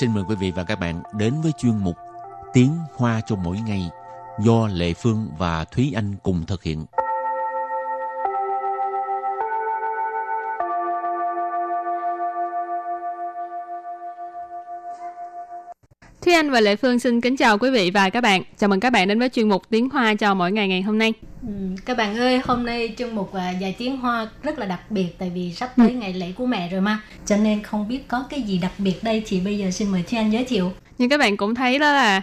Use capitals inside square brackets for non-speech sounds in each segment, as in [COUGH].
xin mời quý vị và các bạn đến với chuyên mục Tiếng Hoa cho mỗi ngày do Lệ Phương và Thúy Anh cùng thực hiện. Thúy Anh và Lệ Phương xin kính chào quý vị và các bạn. Chào mừng các bạn đến với chuyên mục Tiếng Hoa cho mỗi ngày ngày hôm nay. Ừ, các bạn ơi, hôm nay chuyên mục uh, dạy tiếng Hoa rất là đặc biệt tại vì sắp tới ừ. ngày lễ của mẹ rồi mà. Cho nên không biết có cái gì đặc biệt đây thì bây giờ xin mời Thúy Anh giới thiệu. Như các bạn cũng thấy đó là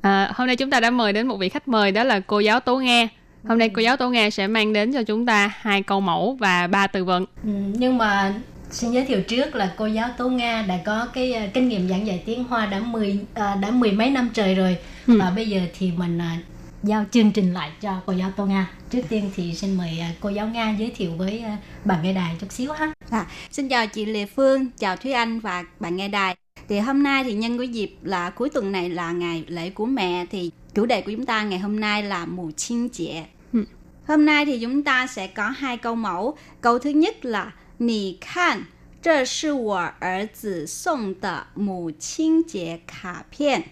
à, hôm nay chúng ta đã mời đến một vị khách mời đó là cô giáo Tố Nghe. Hôm nay cô giáo Tố Nghe sẽ mang đến cho chúng ta hai câu mẫu và ba từ vựng. Ừ, nhưng mà xin giới thiệu trước là cô giáo Tố Nga đã có cái uh, kinh nghiệm giảng dạy tiếng Hoa đã mười uh, đã mười mấy năm trời rồi ừ. và bây giờ thì mình uh, giao chương trình lại cho cô giáo Tô Nga. Trước tiên thì xin mời cô giáo Nga giới thiệu với bạn nghe đài chút xíu ha. À, xin chào chị Lê Phương, chào Thúy Anh và bạn nghe đài. Thì hôm nay thì nhân cái dịp là cuối tuần này là ngày lễ của mẹ thì chủ đề của chúng ta ngày hôm nay là mù chiên chệ. Ừ. Hôm nay thì chúng ta sẽ có hai câu mẫu. Câu thứ nhất là 你看，这是我儿子送的母亲节卡片。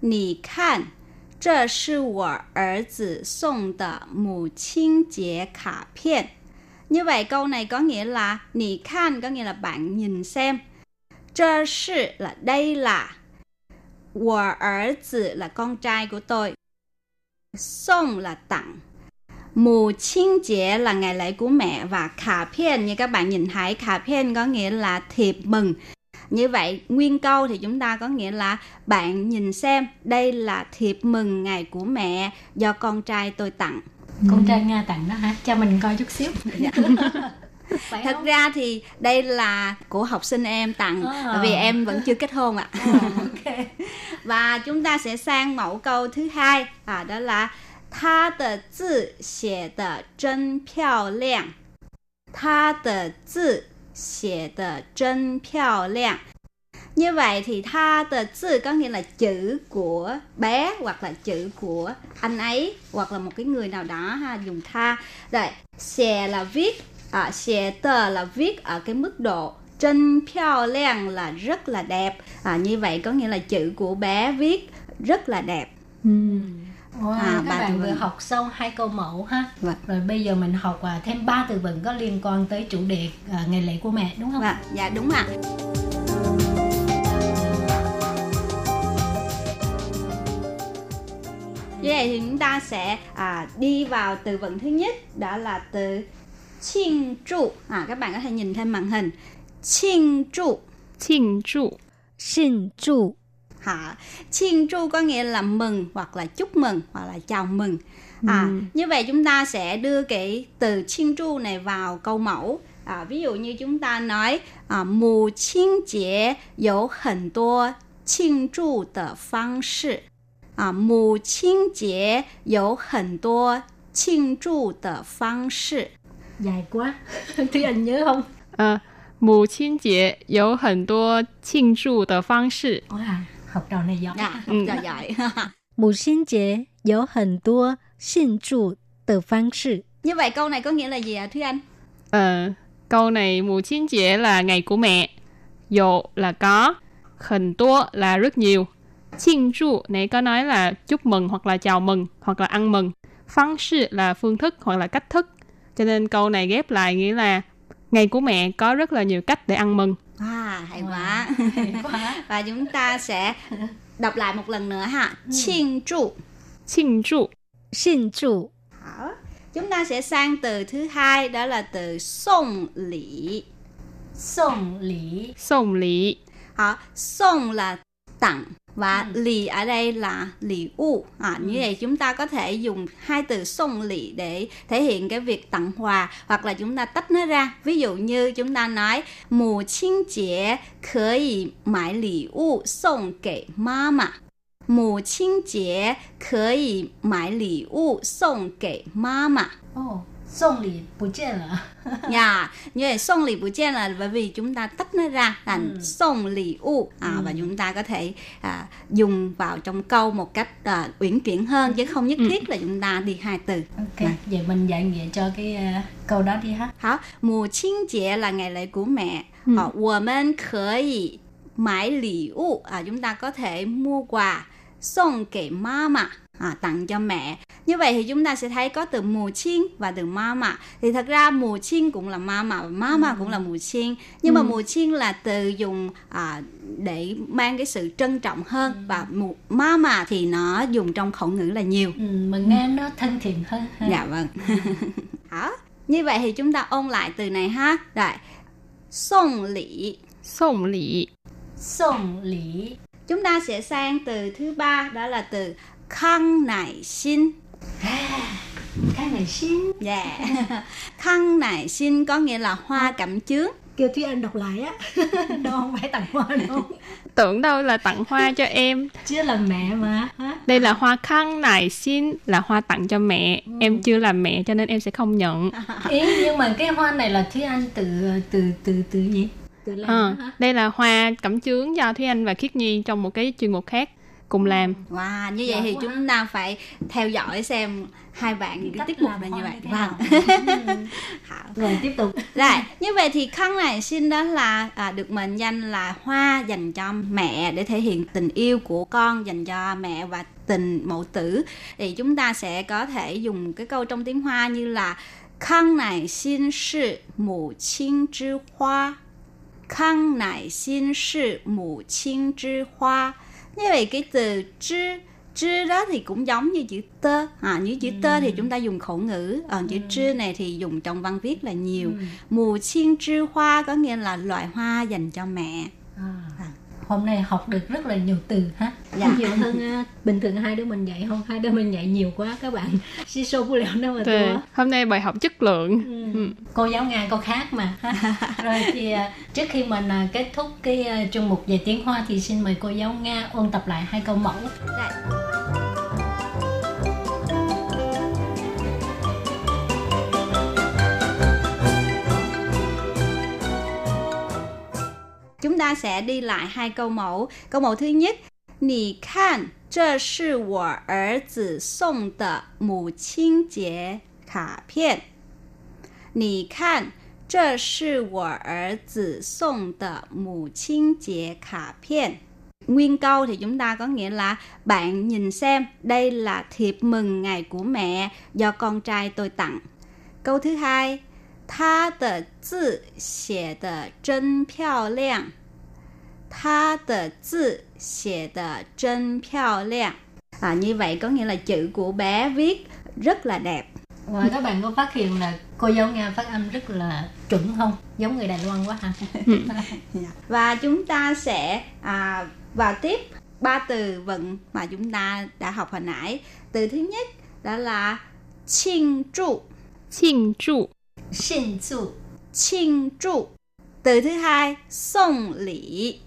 你看，这是我儿子送的母亲节卡片. Như vậy câu này có nghĩa là Nì khan có nghĩa là bạn nhìn xem. Chơ sư là đây là. Wo er là con trai của tôi. Song là tặng. Mù Chiên Chế là ngày lễ của mẹ và khả phiên như các bạn nhìn thấy khả phiên có nghĩa là thiệp mừng. Như vậy nguyên câu thì chúng ta có nghĩa là bạn nhìn xem đây là thiệp mừng ngày của mẹ do con trai tôi tặng. Con trai Nga tặng đó hả? Cho mình coi chút xíu. Dạ. [LAUGHS] Thật ra thì đây là của học sinh em tặng à. vì em vẫn chưa kết hôn ạ. À. [LAUGHS] okay. Và chúng ta sẽ sang mẫu câu thứ hai à, đó là 他的字写的真漂亮。他的字写的真漂亮。Như vậy thì tha tờ chữ có nghĩa là chữ của bé hoặc là chữ của anh ấy hoặc là một cái người nào đó ha dùng tha. Rồi, xè là viết, à, xè tờ là viết ở cái mức độ chân phiao liang là rất là đẹp. À, như vậy có nghĩa là chữ của bé viết rất là đẹp. Uhm. Wow, à, các bạn vừa học xong hai câu mẫu ha. Vâng. Rồi bây giờ mình học à, thêm ba từ vựng có liên quan tới chủ đề à, ngày lễ của mẹ đúng không? Vâng. Dạ đúng ạ. Như vậy thì chúng ta sẽ à, đi vào từ vựng thứ nhất đó là từ chinh trụ. À các bạn có thể nhìn thêm màn hình. Chinh trụ. Chinh trụ. Chinh trụ Hả? Chiên tru có nghĩa là mừng hoặc là chúc mừng hoặc là chào mừng. À, ừ. Như vậy chúng ta sẽ đưa cái từ chiên tru này vào câu mẫu. À, ví dụ như chúng ta nói à, mù chiên chế có 很多庆祝的方式。啊，母亲节有很多庆祝的方式。Dài quá, Thúy [LAUGHS] Anh nhớ không? À, 母亲节有很多庆祝的方式。 học trò này giỏi. Dạ, học trò ừ. giỏi. Mùa sinh chế có hẳn tua xin chủ tờ phương sự. Như vậy câu này có nghĩa là gì ạ à, Thúy Anh? Ờ, câu này mùa sinh chế là ngày của mẹ. Dụ là có, hẳn tua là rất nhiều. Xin trụ này có nói là chúc mừng hoặc là chào mừng hoặc là ăn mừng. Phương sự là phương thức hoặc là cách thức. Cho nên câu này ghép lại nghĩa là ngày của mẹ có rất là nhiều cách để ăn mừng. À, hay quá. Hay quá. [LAUGHS] Và chúng ta sẽ đọc lại một lần nữa ha.庆祝.庆祝.庆祝. Chúng ta sẽ sang từ thứ hai đó là từ song lý. Song lý. Song lý. Hả? Song là tặng và ừ. lì ở đây là lì u. À như ừ. vậy chúng ta có thể dùng hai từ sông lì để thể hiện cái việc tặng quà hoặc là chúng ta tách nó ra. Ví dụ như chúng ta nói mùa chinh chế có thể mãi lì u sông kể mama mùa chinh chế có thể mãi lì u sông kể mama oh. 送礼不见了。dạ, như vậy送lì 不见 là bởi vì chúng ta tách nó ra thành ừ.送礼物 à, ừ. và chúng ta có thể à, dùng vào trong câu một cách à, uyển chuyển hơn chứ không nhất ừ. thiết là chúng ta đi hai từ. Ok, à. vậy mình dạy nghĩa cho cái uh, câu đó đi ha. Hảo, mùa chiên chế là ngày lễ của mẹ. Ừ. Họ, 我们可以 mãi lì u à, chúng ta có thể mua quà xong kể mama à, tặng cho mẹ. Như vậy thì chúng ta sẽ thấy có từ mù chiên và từ mama thì thật ra mù chiên cũng là mama và mama ừ. cũng là mù chiên. Nhưng ừ. mà mù chiên là từ dùng à, để mang cái sự trân trọng hơn ừ. và mù mama thì nó dùng trong khẩu ngữ là nhiều. Ừ, mà nghe nó thân thiện hơn ha. dạ vâng. [LAUGHS] Hả như vậy thì chúng ta ôn lại từ này ha. Rồi. Song lỷ song lỷ song lỷ chúng ta sẽ sang từ thứ ba đó là từ khang nải xin. Khang nải xin? Dạ. [LAUGHS] Khang nải xin có nghĩa là hoa cẩm chướng. Kêu Thúy Anh đọc lại á. [LAUGHS] Đâu không phải tặng hoa [LAUGHS] đâu. Tưởng đâu là tặng hoa cho em. Chưa là mẹ mà đây là hoa khăn nải xin là hoa tặng cho mẹ. Ừ. em chưa làm mẹ cho nên em sẽ không nhận. Ý nhưng mà cái hoa này là Thúy Anh từ từ từ từ gì? À, đây là hoa cẩm chướng do Thúy Anh và Khiết Nhi trong một cái chuyên mục khác cùng làm. Wow, như vậy thì chúng ta phải theo dõi xem hai bạn những cái tiết mục là như vậy. Vâng. [LAUGHS] Rồi tiếp tục. Rồi, như vậy thì khăn này xin đó là à, được mệnh danh là hoa dành cho mẹ để thể hiện tình yêu của con dành cho mẹ và tình mẫu tử. Thì chúng ta sẽ có thể dùng cái câu trong tiếng Hoa như là khăn này xin sư mụ亲之花康乃馨是母亲之花 như vậy cái từ chứ chứ đó thì cũng giống như chữ tơ à, như chữ tơ thì chúng ta dùng khẩu ngữ. Còn chữ chứ này thì dùng trong văn viết là nhiều. Mù chiên chư hoa có nghĩa là loại hoa dành cho mẹ. À. À. Hôm nay học được rất là nhiều từ ha dạ. nhiều hơn uh, bình thường hai đứa mình dạy không hai đứa mình dạy nhiều quá các bạn si sô bu lẹo đâu mà tua hôm nay bài học chất lượng ừ. Ừ. cô giáo nga cô khác mà [LAUGHS] rồi thì uh, trước khi mình uh, kết thúc cái uh, chương mục về tiếng hoa thì xin mời cô giáo nga ôn tập lại hai câu mẫu dạ. Chúng ta sẽ đi lại hai câu mẫu. Câu mẫu thứ nhất, 你看，这是我儿子送的母亲节卡片。你看，这是我儿子送的母亲节卡片。Nguyên câu thì chúng ta có nghĩa là bạn nhìn xem, đây là thiệp mừng ngày của mẹ do con trai tôi tặng. Câu thứ hai, 他的字写的真漂亮。他的字 写的真漂亮. À, như vậy có nghĩa là chữ của bé viết rất là đẹp. Và các bạn có phát hiện là cô giáo Nga phát âm rất là chuẩn không? Giống người Đài Loan quá ha. [LAUGHS] Dạ. Và chúng ta sẽ à, vào tiếp ba từ vựng mà chúng ta đã học hồi nãy. Từ thứ nhất đó là 庆祝庆祝庆祝庆祝 từ thứ hai 送礼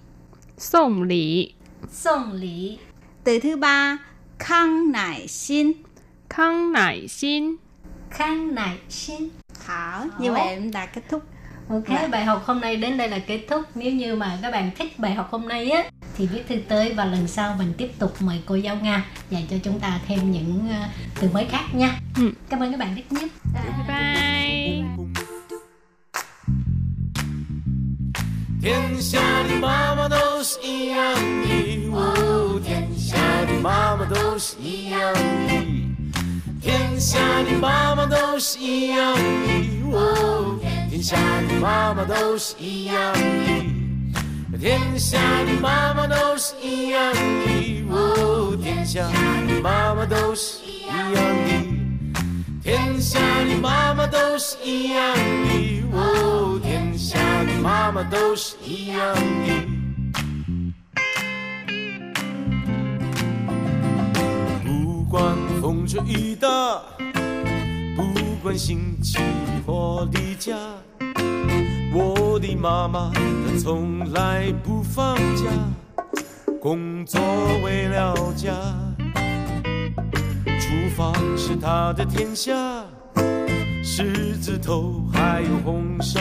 送礼 送礼 từ thứ ba khang nải xin khang nải xin khang nải xin Hảo, như vậy em đã kết thúc Ok, dạ. bài học hôm nay đến đây là kết thúc. Nếu như mà các bạn thích bài học hôm nay á, thì viết thư tới và lần sau mình tiếp tục mời cô giáo Nga dạy cho chúng ta thêm những uh, từ mới khác nha. Ừ. Cảm ơn các bạn rất nhiều. Bye bye. 天下的妈妈都是一样的，哦，天下的妈妈都是一样的，天下的妈妈都是一样的，哦，天下的妈妈都是一样的，天下的妈妈都是一样的，哦，天下的妈妈都是一样的。天下的妈妈都是一样的，哦，天下妈妈都是一样的。不管风吹雨打，不管心起或离家，我的妈妈她从来不放假，工作为了家。厨房是他的天下，狮子头还有红烧。